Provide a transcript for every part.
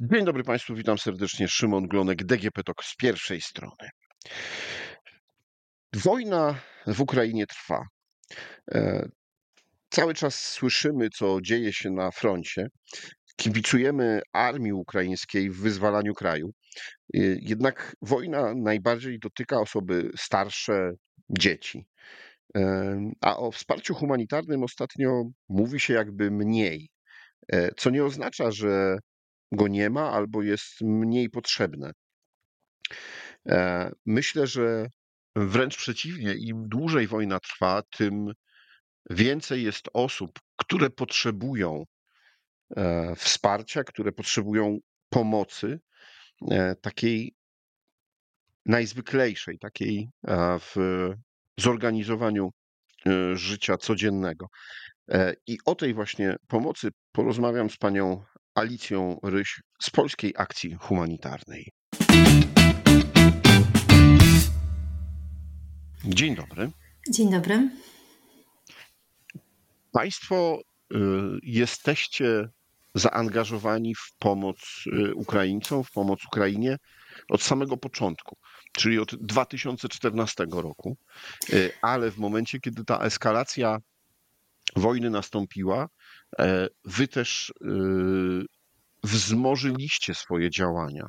Dzień dobry Państwu, witam serdecznie. Szymon Glonek, DGP TOK z pierwszej strony. Wojna w Ukrainie trwa. E, cały czas słyszymy, co dzieje się na froncie. Kibicujemy armii ukraińskiej w wyzwalaniu kraju. E, jednak wojna najbardziej dotyka osoby starsze, dzieci. E, a o wsparciu humanitarnym ostatnio mówi się jakby mniej, co nie oznacza, że go nie ma albo jest mniej potrzebne. E, myślę, że wręcz przeciwnie, im dłużej wojna trwa, tym więcej jest osób, które potrzebują e, wsparcia, które potrzebują pomocy e, takiej najzwyklejszej, takiej w zorganizowaniu życia codziennego. I o tej właśnie pomocy porozmawiam z panią Alicją Ryś z Polskiej Akcji Humanitarnej. Dzień dobry. Dzień dobry. Państwo y, jesteście zaangażowani w pomoc y, Ukraińcom, w pomoc Ukrainie od samego początku, czyli od 2014 roku, y, ale w momencie, kiedy ta eskalacja wojny nastąpiła, wy też e, wzmożyliście swoje działania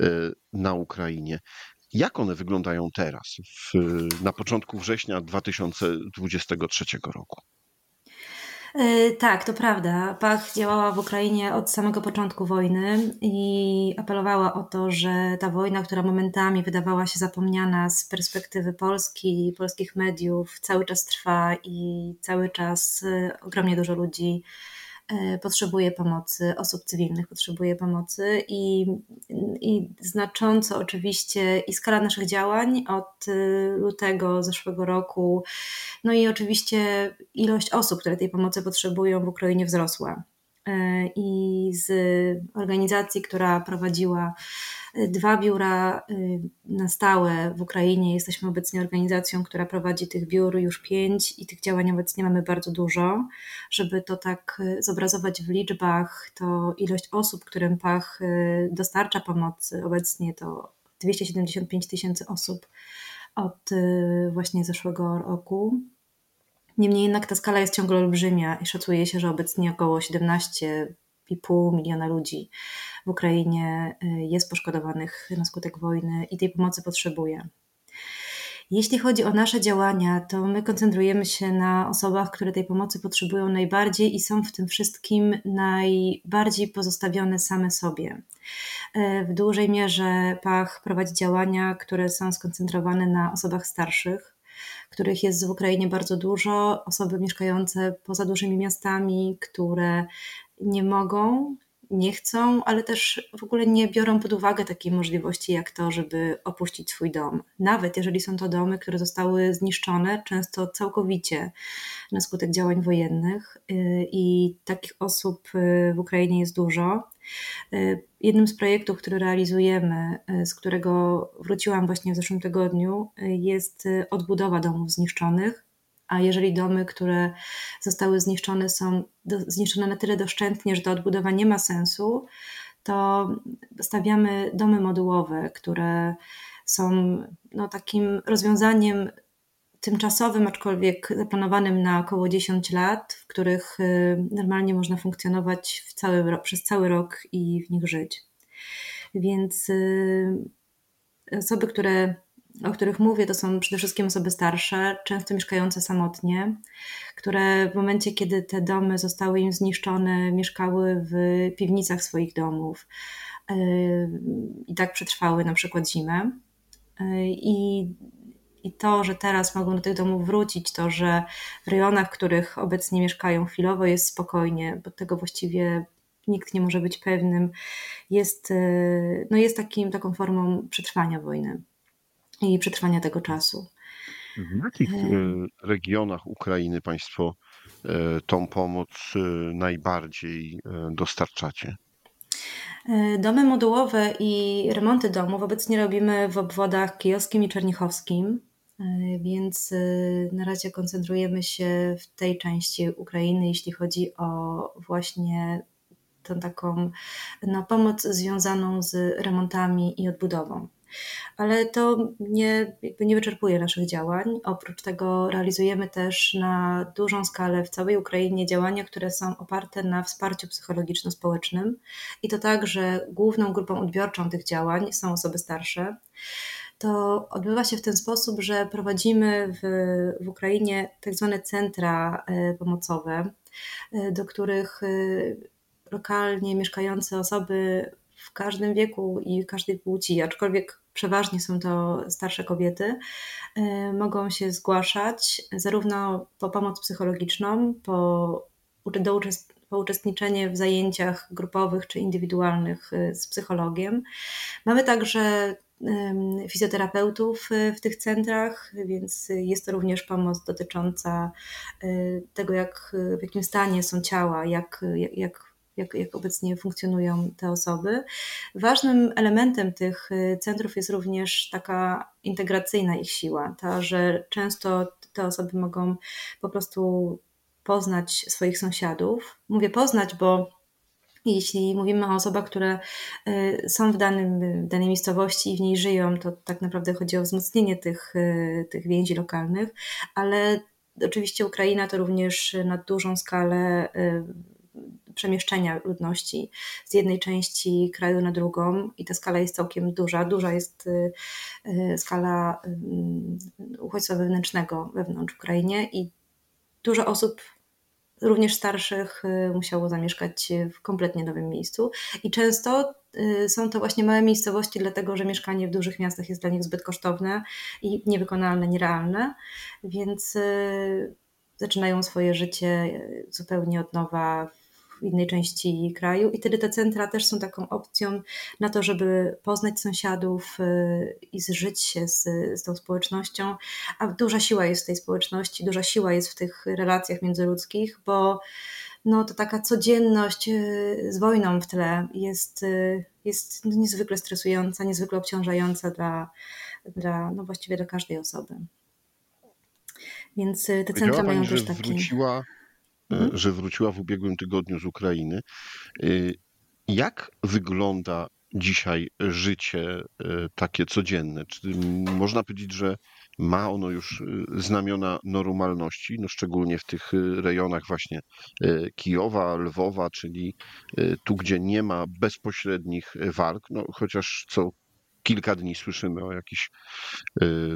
e, na Ukrainie. Jak one wyglądają teraz, w, na początku września 2023 roku? Tak, to prawda. Pach działała w Ukrainie od samego początku wojny i apelowała o to, że ta wojna, która momentami wydawała się zapomniana z perspektywy Polski polskich mediów, cały czas trwa i cały czas ogromnie dużo ludzi E, potrzebuje pomocy, osób cywilnych potrzebuje pomocy i, i znacząco oczywiście i skala naszych działań od y, lutego zeszłego roku, no i oczywiście ilość osób, które tej pomocy potrzebują w Ukrainie wzrosła. E, I z organizacji, która prowadziła dwa biura y, na stałe w Ukrainie. Jesteśmy obecnie organizacją, która prowadzi tych biur już pięć i tych działań obecnie mamy bardzo dużo. Żeby to tak zobrazować w liczbach, to ilość osób, którym Pach dostarcza pomocy obecnie to 275 tysięcy osób od właśnie zeszłego roku. Niemniej jednak ta skala jest ciągle olbrzymia i szacuje się, że obecnie około 17 2,5 miliona ludzi w Ukrainie y, jest poszkodowanych na skutek wojny i tej pomocy potrzebuje. Jeśli chodzi o nasze działania, to my koncentrujemy się na osobach, które tej pomocy potrzebują najbardziej i są w tym wszystkim najbardziej pozostawione same sobie. Y, w dużej mierze Pach prowadzi działania, które są skoncentrowane na osobach starszych, których jest w Ukrainie bardzo dużo, osoby mieszkające poza dużymi miastami, które nie mogą, nie chcą, ale też w ogóle nie biorą pod uwagę takiej możliwości jak to, żeby opuścić swój dom. Nawet jeżeli są to domy, które zostały zniszczone, często całkowicie na skutek działań wojennych, y, i takich osób y, w Ukrainie jest dużo. Y, jednym z projektów, który realizujemy, z którego wróciłam właśnie w zeszłym tygodniu, jest odbudowa domów zniszczonych. A jeżeli domy, które zostały zniszczone, są do, zniszczone na tyle doszczętnie, że ta odbudowa nie ma sensu, to stawiamy domy modułowe, które są no, takim rozwiązaniem tymczasowym, aczkolwiek zaplanowanym na około 10 lat, w których y, normalnie można funkcjonować cały, przez cały rok i w nich żyć. Więc y, osoby, które o których mówię, to są przede wszystkim osoby starsze, często mieszkające samotnie, które w momencie, kiedy te domy zostały im zniszczone, mieszkały w piwnicach swoich domów yy, i tak przetrwały na przykład zimę. I, I to, że teraz mogą do tych domów wrócić, to, że w rejonach, w których obecnie mieszkają chwilowo, jest spokojnie, bo tego właściwie nikt nie może być pewnym, jest, yy, no jest takim, taką formą przetrwania wojny i przetrwania tego czasu. W jakich e, regionach Ukrainy Państwo e, tą pomoc e, najbardziej dostarczacie? Domy modułowe i remonty domów obecnie robimy w obwodach kijowskim i czernichowskim, więc na razie koncentrujemy się w tej części Ukrainy, jeśli chodzi o właśnie tą taką no, pomoc związaną z remontami i odbudową. Ale to nie, nie wyczerpuje naszych działań. Oprócz tego realizujemy też na dużą skalę w całej Ukrainie działania, które są oparte na wsparciu psychologiczno-społecznym. I to tak, że główną grupą odbiorczą tych działań są osoby starsze to odbywa się w ten sposób, że prowadzimy w, w Ukrainie tak zwane centra e, pomocowe, e, do których e, lokalnie mieszkające osoby w każdym wieku i każdej płci, aczkolwiek przeważnie są to starsze kobiety, mogą się zgłaszać zarówno po pomoc psychologiczną, po, do po uczestniczenie w zajęciach grupowych czy indywidualnych z psychologiem. Mamy także fizjoterapeutów y, w tych centrach, więc jest to również pomoc dotycząca y, tego, jak, w jakim stanie są ciała, jak, jak, jak, jak obecnie funkcjonują te osoby. Ważnym elementem tych y, centrów jest również taka integracyjna ich siła, ta, że często te osoby mogą po prostu poznać swoich sąsiadów. Mówię poznać, bo jeśli mówimy o osobach, które y, są w, danym, w danej miejscowości i w niej żyją, to tak naprawdę chodzi o wzmocnienie tych, y, tych więzi lokalnych, ale oczywiście Ukraina to również na dużą skalę y, przemieszczenia ludności z jednej części kraju na drugą i ta skala jest całkiem duża. Duża jest skala uchodźstwa wewnętrznego wewnątrz Ukrainie i dużo osób również starszych y, musiało zamieszkać w kompletnie nowym miejscu. I często y, są to właśnie małe miejscowości, dlatego że mieszkanie w dużych miastach jest dla nich zbyt kosztowne i niewykonalne, nierealne, więc y, zaczynają swoje życie zupełnie od nowa w innej części kraju. I wtedy te centra też są taką opcją na to, żeby poznać sąsiadów y, i zżyć się z, z tą społecznością. A duża siła jest w tej społeczności, duża siła jest w tych relacjach międzyludzkich, bo no to taka codzienność y, z wojną w tle jest, y, jest niezwykle stresująca, niezwykle obciążająca dla, dla no właściwie dla każdej osoby. Więc te centra mają też taki... Wróciła Mhm. że wróciła w ubiegłym tygodniu z Ukrainy. Y, jak wygląda dzisiaj życie y, takie codzienne? Czy można powiedzieć, że ma ono już y, znamiona normalności, no szczególnie w tych rejonach właśnie Kijowa, Lwowa, czyli tu, gdzie nie ma bezpośrednich walk, no chociaż co kilka dni słyszymy o jakichś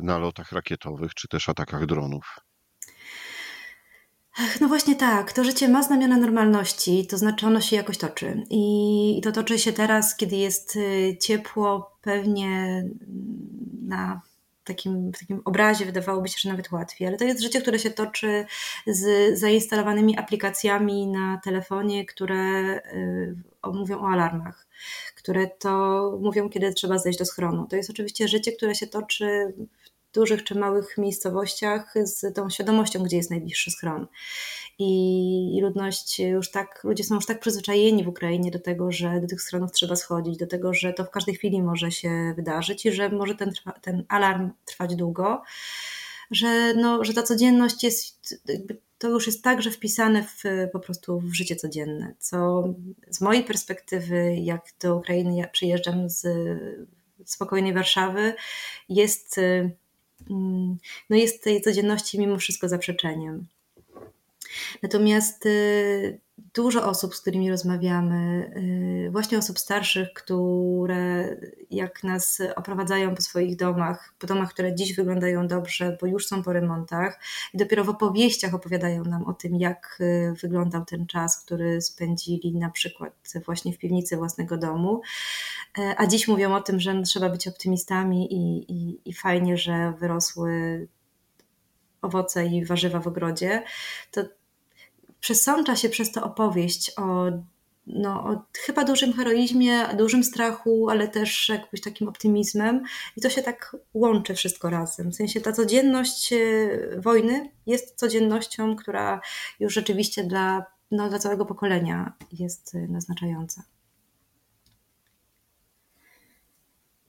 nalotach rakietowych czy też atakach dronów. No właśnie tak, to życie ma znamiona normalności, to znaczy ono się jakoś toczy. I to toczy się teraz, kiedy jest y, ciepło, pewnie na takim, w takim obrazie wydawałoby się, że nawet łatwiej, ale to jest życie, które się toczy z zainstalowanymi aplikacjami na telefonie, które y, mówią o alarmach, które to mówią, kiedy trzeba zejść do schronu. To jest oczywiście życie, które się toczy dużych czy małych miejscowościach z tą świadomością, gdzie jest najbliższy schron. I, ludność już tak, ludzie są już tak przyzwyczajeni w Ukrainie do tego, że do tych schronów trzeba schodzić, do tego, że to w każdej chwili może się wydarzyć i że może ten, ten alarm trwać długo, że, no, że ta codzienność jest, to już jest także wpisane w, po prostu w życie codzienne, co z mojej perspektywy, jak do Ukrainy ja przyjeżdżam z spokojnej Warszawy, jest Mm, no jest tej codzienności mimo wszystko zaprzeczeniem. Natomiast y, dużo osób, z którymi rozmawiamy, y, właśnie osób starszych, które jak nas oprowadzają po swoich domach, po domach, które dziś wyglądają dobrze, bo już są po remontach, i dopiero w opowieściach opowiadają nam o tym, jak y, wyglądał ten czas, który spędzili na przykład właśnie w piwnicy własnego domu. E, a dziś mówią o tym, że trzeba być optymistami i, i, i fajnie, że wyrosły owoce i warzywa w ogrodzie, to przesącza się przez to opowieść o, no, o chyba dużym heroizmie, dużym strachu, ale też jakimś takim optymizmem i to się tak łączy wszystko razem. W sensie ta codzienność e, wojny jest codziennością, która już rzeczywiście dla, no, dla całego pokolenia jest e, naznaczająca.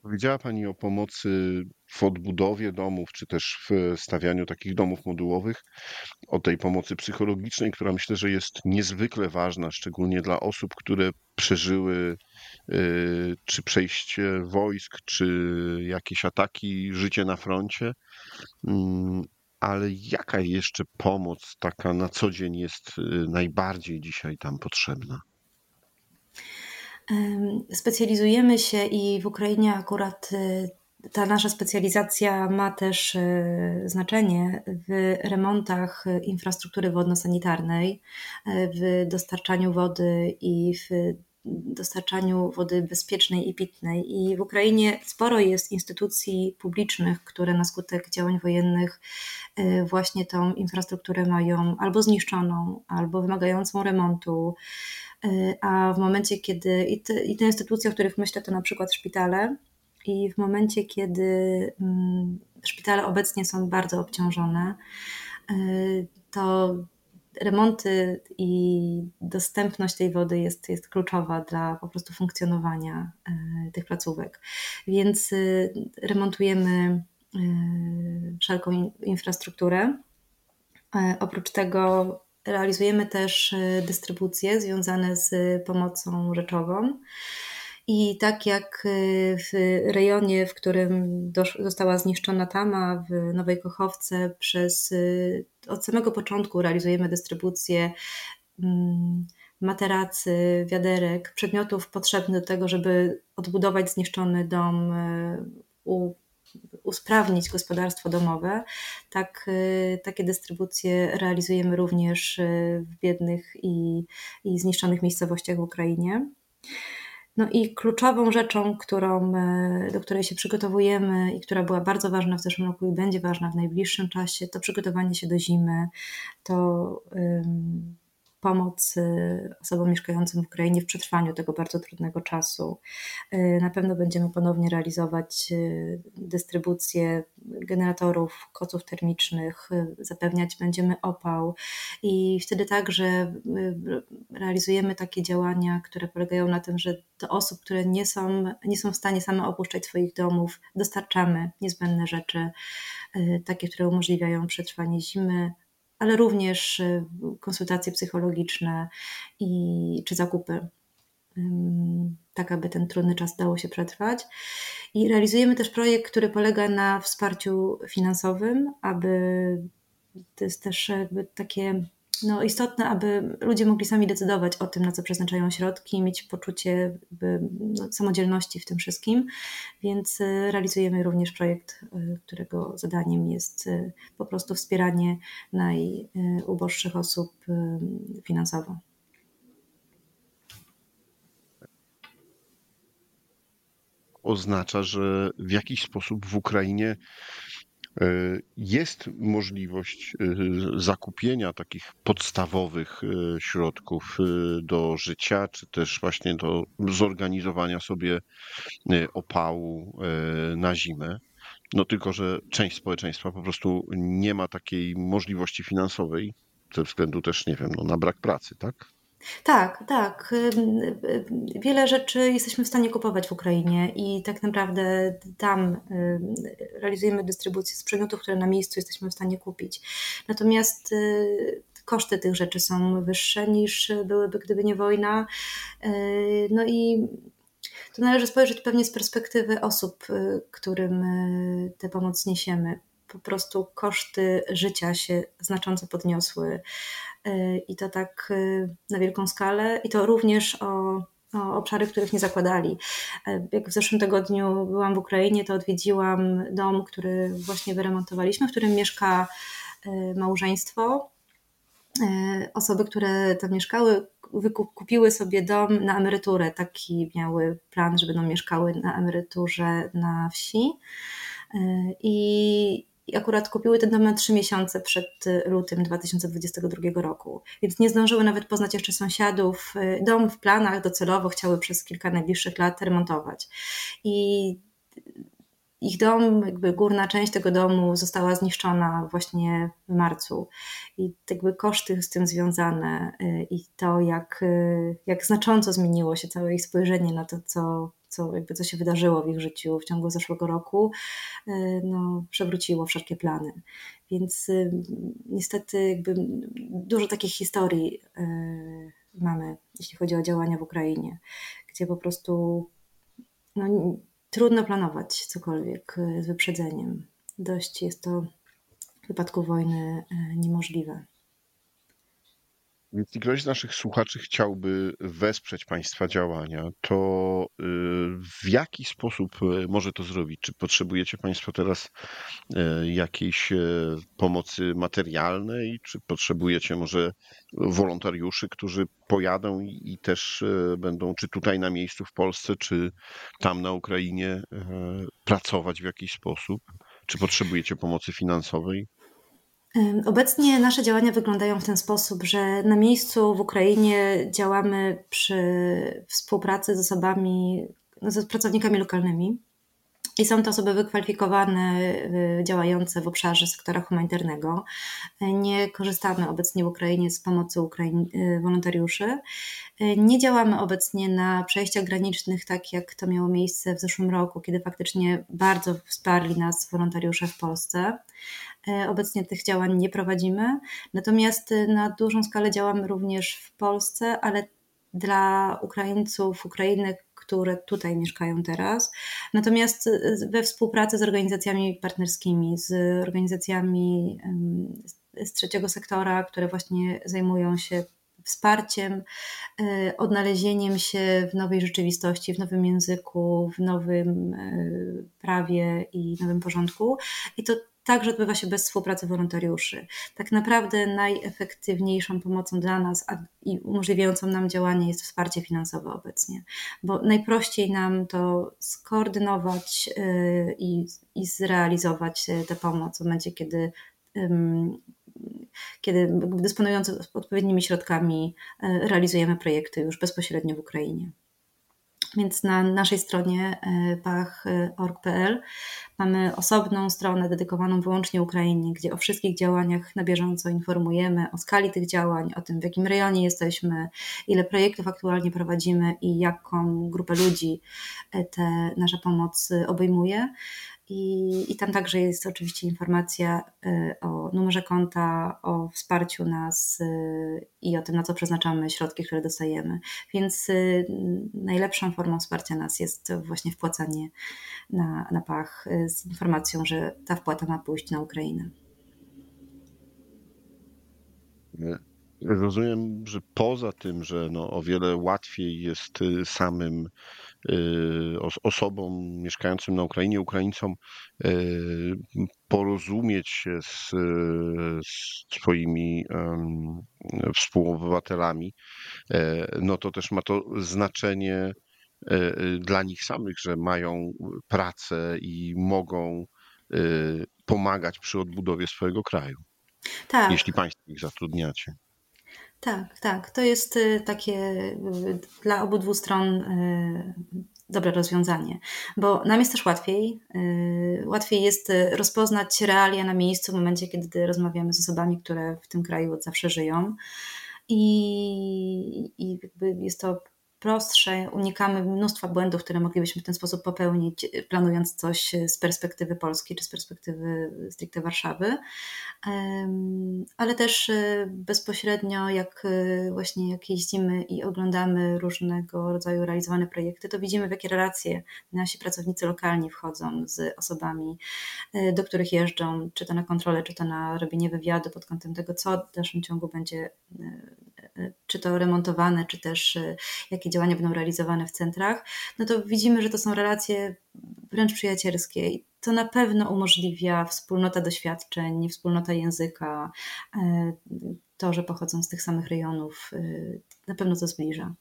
Powiedziała Pani o pomocy w odbudowie domów, czy też w stawianiu takich domów modułowych, o tej pomocy psychologicznej, która myślę, że jest niezwykle ważna, szczególnie dla osób, które przeżyły czy przejście wojsk, czy jakieś ataki, życie na froncie. Mm, ale jaka jeszcze pomoc taka na co dzień jest najbardziej dzisiaj tam potrzebna? Specjalizujemy się i w Ukrainie akurat ta nasza specjalizacja ma też znaczenie w remontach infrastruktury wodno-sanitarnej, w dostarczaniu wody i w dostarczaniu wody bezpiecznej i pitnej. I w Ukrainie sporo jest instytucji publicznych, które na skutek działań wojennych właśnie tą infrastrukturę mają albo zniszczoną, albo wymagającą remontu. A w momencie, kiedy i te, i te instytucje, o których myślę, to na przykład szpitale, i w momencie, kiedy mm, szpitale obecnie są bardzo obciążone, to remonty i dostępność tej wody jest, jest kluczowa dla po prostu funkcjonowania e, tych placówek. Więc e, remontujemy e, wszelką infrastrukturę. Oprócz tego realizujemy też dystrybucje związane z pomocą rzeczową. I tak jak y, w rejonie, w którym została zniszczona tama w Nowej Kochowce, przez, y, od samego początku realizujemy dystrybucję mm, materacy, wiaderek, przedmiotów potrzebnych do tego, żeby odbudować zniszczony dom, u, usprawnić gospodarstwo domowe. Tak, takie dystrybucje realizujemy również w biednych i, i zniszczonych miejscowościach w Ukrainie. No i kluczową rzeczą, którą, e, do której się przygotowujemy i która była bardzo ważna w zeszłym roku i będzie ważna w najbliższym czasie, to przygotowanie się do zimy, to pomoc y, osobom mieszkającym w Ukrainie w przetrwaniu tego bardzo trudnego czasu. Y, na pewno będziemy ponownie realizować y, dystrybucję generatorów, koców termicznych, zapewniać będziemy opał i wtedy także realizujemy takie działania, które polegają na tym, że do osób, które nie są, nie są w stanie same opuszczać swoich domów, dostarczamy niezbędne rzeczy, takie, które umożliwiają przetrwanie zimy, ale również y, konsultacje psychologiczne i, czy zakupy, tak aby ten trudny czas dało się przetrwać. I realizujemy też projekt, który polega na wsparciu finansowym, aby to jest też jakby takie no, istotne, aby ludzie mogli sami decydować o tym, na co przeznaczają środki, mieć poczucie no, samodzielności w tym wszystkim. Więc y, realizujemy również projekt, y, którego zadaniem jest y, po prostu wspieranie najuboższych osób finansowo. Oznacza, że w jakiś sposób w Ukrainie jest możliwość e, zakupienia takich podstawowych e, środków do życia, czy też właśnie do zorganizowania sobie opału na zimę. No tylko, że część społeczeństwa po prostu nie ma takiej możliwości finansowej, ze względu też, nie wiem, no, na brak pracy, tak? Tak, tak. Wiele rzeczy jesteśmy w stanie kupować w Ukrainie i tak naprawdę tam realizujemy dystrybucję z przedmiotów, które na miejscu jesteśmy w stanie kupić. Natomiast y, koszty tych rzeczy są wyższe niż byłyby, gdyby nie wojna. Y, no i to należy spojrzeć pewnie z perspektywy osób, y, którym tę pomoc niesiemy. Po prostu koszty życia się znacząco podniosły i to tak y, na wielką skalę i to również o, o obszary, których nie zakładali. E, jak w zeszłym tygodniu byłam w Ukrainie, to odwiedziłam dom, który właśnie wyremontowaliśmy, w którym mieszka y, małżeństwo. Osoby, które tam mieszkały, wykupiły sobie dom na emeryturę. Taki miały plan, że będą mieszkały na emeryturze na wsi. I i akurat kupiły ten dom na trzy miesiące przed y, lutym 2022 roku, więc nie zdążyły nawet poznać jeszcze sąsiadów. Y, dom w planach docelowo chciały przez kilka najbliższych lat remontować. I ich dom, jakby górna część tego domu została zniszczona właśnie w marcu. I jakby koszty z tym związane y, i to, jak, jak znacząco zmieniło się całe ich spojrzenie na to, co, co, jakby co się wydarzyło w ich życiu w ciągu zeszłego roku, e, no, przewróciło wszelkie plany. Więc e, niestety jakby dużo takich historii e, mamy, jeśli chodzi o działania w Ukrainie, gdzie po prostu no, trudno planować cokolwiek z wyprzedzeniem. Dość jest to w wypadku wojny niemożliwe. Jeśli ktoś z naszych słuchaczy chciałby wesprzeć Państwa działania, to y, w jaki sposób y, może to zrobić? Czy potrzebujecie Państwo teraz y, jakiejś pomocy materialnej, czy potrzebujecie może wolontariuszy, którzy pojadą i też będą, czy tutaj na miejscu w Polsce, czy tam na Ukrainie, pracować w jakiś sposób? Czy potrzebujecie pomocy finansowej? Obecnie nasze działania wyglądają w ten sposób, że na miejscu w Ukrainie działamy przy współpracy z osobami, z pracownikami lokalnymi. I są to osoby wykwalifikowane, y, działające w obszarze sektora humanitarnego. Nie korzystamy obecnie w Ukrainie z pomocy Ukraiń, y, wolontariuszy. Nie działamy obecnie na przejściach granicznych, tak jak to miało miejsce w zeszłym roku, kiedy faktycznie bardzo wsparli nas wolontariusze w Polsce. E, obecnie tych działań nie prowadzimy, natomiast e, na dużą skalę działamy również w Polsce, ale dla Ukraińców, Ukrainy, które tutaj mieszkają teraz. Natomiast e, we współpracy z organizacjami partnerskimi, z organizacjami z trzeciego sektora, które właśnie zajmują się wsparciem, odnalezieniem się w nowej rzeczywistości, w nowym języku, w nowym prawie i nowym porządku. I to także odbywa się bez współpracy wolontariuszy. Tak naprawdę najefektywniejszą pomocą dla nas i umożliwiającą nam działanie jest wsparcie finansowe obecnie, bo najprościej nam to skoordynować y, i, i zrealizować y, tę pomoc w momencie, kiedy kiedy dysponując odpowiednimi środkami y, realizujemy projekty już bezpośrednio w Ukrainie. Więc na naszej stronie pach.org.pl mamy osobną stronę dedykowaną wyłącznie Ukrainie, gdzie o wszystkich działaniach na bieżąco informujemy, o skali tych działań, o tym w jakim rejonie jesteśmy, ile projektów aktualnie prowadzimy i jaką grupę ludzi te nasza pomoc obejmuje. I, I tam także jest oczywiście informacja y, o numerze konta, o wsparciu nas y, i o tym, na co przeznaczamy środki, które dostajemy. Więc y, najlepszą formą wsparcia nas jest właśnie wpłacanie na, na pach z informacją, że ta wpłata ma pójść na Ukrainę. Rozumiem, że poza tym, że no o wiele łatwiej jest samym osobom mieszkającym na Ukrainie, Ukraińcom y, porozumieć się z, z swoimi współobywatelami, e, no to też ma to znaczenie e, dla nich samych, że mają pracę i mogą e, pomagać przy odbudowie swojego kraju. Tak. Jeśli Państwo ich zatrudniacie. Tak, tak. To jest y, takie y, dla obydwu stron y, dobre rozwiązanie, bo nam jest też łatwiej. Łatwiej jest rozpoznać realia na miejscu w momencie, kiedy rozmawiamy z osobami, które w tym kraju od zawsze żyją. I, i jest to prostsze, unikamy mnóstwa błędów, które moglibyśmy w ten sposób popełnić, planując coś z perspektywy Polski czy z perspektywy stricte Warszawy. Ale też e, bezpośrednio, jak e, właśnie jak jeździmy i oglądamy różnego rodzaju realizowane projekty, to widzimy, w jakie relacje nasi pracownicy lokalni wchodzą z osobami, e, do których jeżdżą, czy to na kontrolę, czy to na robienie wywiadu pod kątem tego, co w dalszym ciągu będzie czy to remontowane, czy też e, jakie działania będą realizowane w centrach, no to widzimy, że to są relacje wręcz przyjacielskie. I to na pewno umożliwia wspólnota doświadczeń, wspólnota języka, e, to, że pochodzą z tych samych rejonów, e, na pewno to zbliża.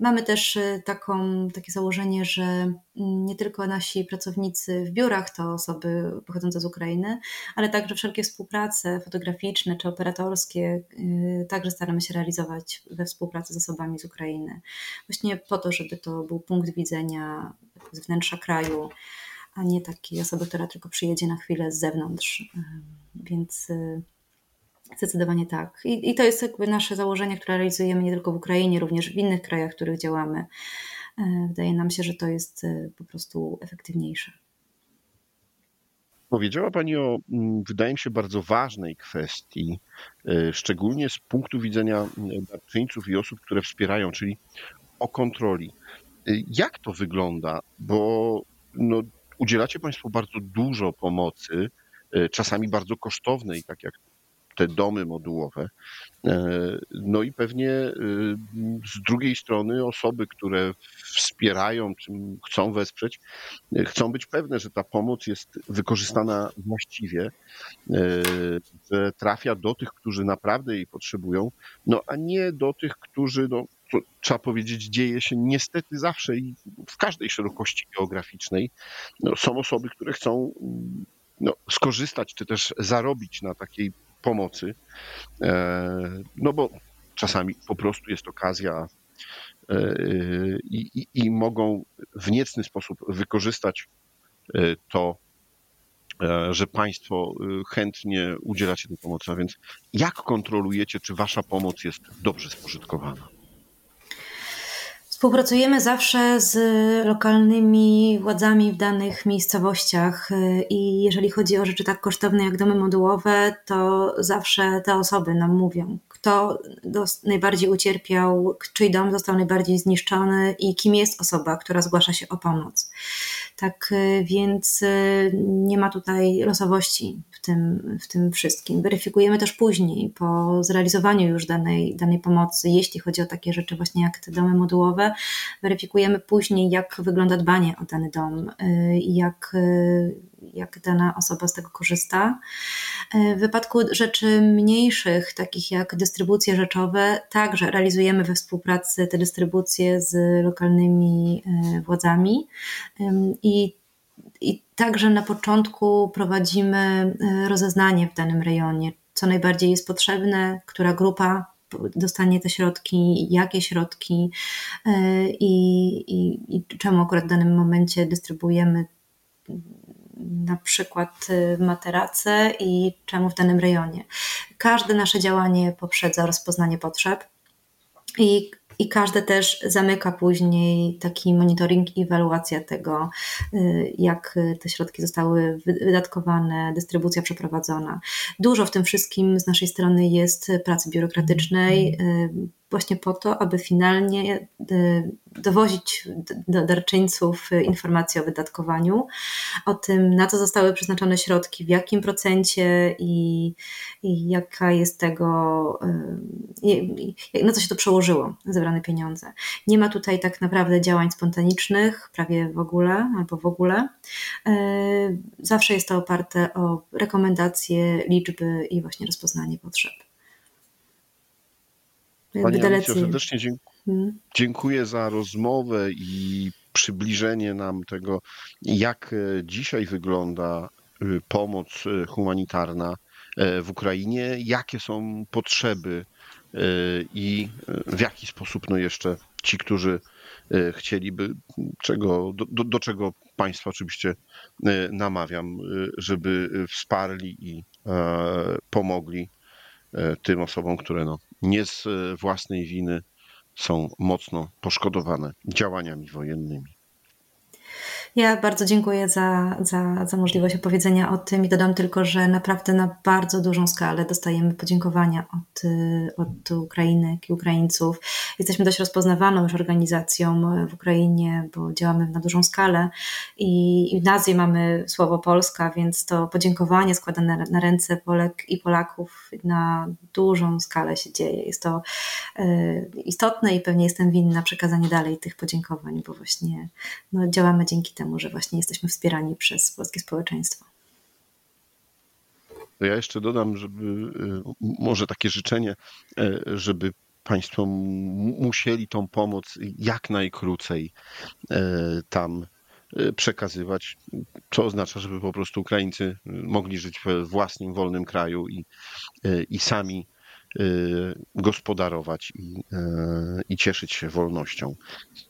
Mamy też y, taką, takie założenie, że mm, nie tylko nasi pracownicy w biurach to osoby pochodzące z Ukrainy, ale także wszelkie współprace fotograficzne czy operatorskie y, także staramy się realizować we współpracy z osobami z Ukrainy. Właśnie po to, żeby to był punkt widzenia z wnętrza kraju, a nie takiej osoby, która tylko przyjedzie na chwilę z zewnątrz. Więc y, Zdecydowanie tak. I, I, to jest jakby nasze założenie, które realizujemy nie tylko w Ukrainie, również w innych krajach, w których działamy. E, wydaje nam się, że to jest e, po prostu efektywniejsze. Powiedziała Pani o, mm, wydaje mi się, bardzo ważnej kwestii, e, szczególnie z punktu widzenia darczyńców i osób, które wspierają, czyli o kontroli. Jak to wygląda? Bo no, udzielacie Państwo bardzo dużo pomocy, czasami bardzo kosztownej, tak jak te domy modułowe. E, No i pewnie e, z drugiej strony osoby, które wspierają, czy chcą wesprzeć, e, chcą być pewne, że ta pomoc jest wykorzystana właściwie, że trafia do tych, którzy naprawdę jej potrzebują, no a nie do tych, którzy, no, to trzeba powiedzieć, dzieje się niestety zawsze i w każdej szerokości geograficznej. No, są osoby, które chcą mm, no, skorzystać, czy też zarobić na takiej pomocy. E, No bo czasami po prostu jest okazja e, i, i, i mogą w niecny sposób wykorzystać e, to, że Państwo chętnie udzielacie tej pomocy. A więc jak kontrolujecie, czy Wasza pomoc jest dobrze spożytkowana? Współpracujemy zawsze z lokalnymi władzami w danych miejscowościach y, i jeżeli chodzi o rzeczy tak kosztowne jak domy modułowe, to zawsze te osoby nam mówią, kto najbardziej ucierpiał, czyj dom został najbardziej zniszczony i kim jest osoba, która zgłasza się o pomoc. Tak y, więc y, nie ma tutaj losowości w tym, w tym wszystkim. Weryfikujemy też później, po zrealizowaniu już danej, danej pomocy, jeśli chodzi o takie rzeczy właśnie jak te domy modułowe, weryfikujemy później, jak wygląda dbanie o dany dom i jak, jak dana osoba z tego korzysta. Y, W wypadku rzeczy mniejszych, takich jak dystrybucje rzeczowe, także realizujemy we współpracy te dystrybucje z lokalnymi y, władzami i i także na początku prowadzimy y, rozeznanie w danym rejonie, co najbardziej jest potrzebne, która grupa dostanie te środki, jakie środki i, i, i czemu akurat w danym momencie dystrybuujemy na przykład y, materace i czemu w danym rejonie. Każde nasze działanie poprzedza rozpoznanie potrzeb i, i każde też zamyka później taki monitoring i ewaluacja tego, y, jak te środki zostały wy- wydatkowane, dystrybucja przeprowadzona. Dużo w tym wszystkim z naszej strony jest pracy biurokratycznej, y, właśnie po to, aby finalnie dowozić do darczyńców y, informacje o wydatkowaniu, o tym, na co zostały przeznaczone środki, w jakim procencie i, i jaka jest tego, y, i- i- na co się to przełożyło, zebrane pieniądze. Nie ma tutaj tak naprawdę działań spontanicznych, prawie w ogóle, albo w ogóle. Y, Zawsze jest to oparte o rekomendacje, liczby i właśnie rozpoznanie potrzeb. Pani delecy- serdecznie dziękuję. Mm. Dziękuję za rozmowę i przybliżenie nam tego, jak e, dzisiaj wygląda e, pomoc e, humanitarna e, w Ukrainie, jakie są potrzeby i w jaki sposób no jeszcze ci, którzy chcieliby, czego, do, do, czego Państwa oczywiście namawiam, żeby wsparli i pomogli tym osobom, które no, nie z własnej winy są mocno poszkodowane działaniami wojennymi. Ja bardzo dziękuję za, za, za możliwość opowiedzenia o tym i dodam tylko, że naprawdę na bardzo dużą skalę dostajemy podziękowania od, od Ukrainy, jak i Ukraińców. Jesteśmy dość rozpoznawaną już organizacją w Ukrainie, bo działamy na dużą skalę i, i w nazwie mamy słowo Polska, więc to podziękowanie składane na, ręce Polek i Polaków na dużą skalę się dzieje. Jest to y, istotne i pewnie jestem winna przekazanie dalej tych podziękowań, bo właśnie no, działamy dzięki temu, że właśnie jesteśmy wspierani przez polskie społeczeństwo. Ja jeszcze dodam, żeby y, może takie życzenie, e, żeby Państwo musieli tą pomoc jak najkrócej e, tam przekazywać, co oznacza, żeby po prostu Ukraińcy mogli żyć we własnym, wolnym kraju i, i sami gospodarować i, e, i cieszyć się wolnością.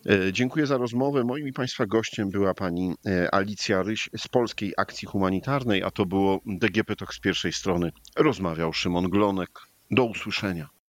E, Dziękuję za rozmowę. Moim i Państwa gościem była pani Alicja Ryś z Polskiej Akcji Humanitarnej, a to było DGP Talk z pierwszej strony. Rozmawiał Szymon Glonek. Do usłyszenia.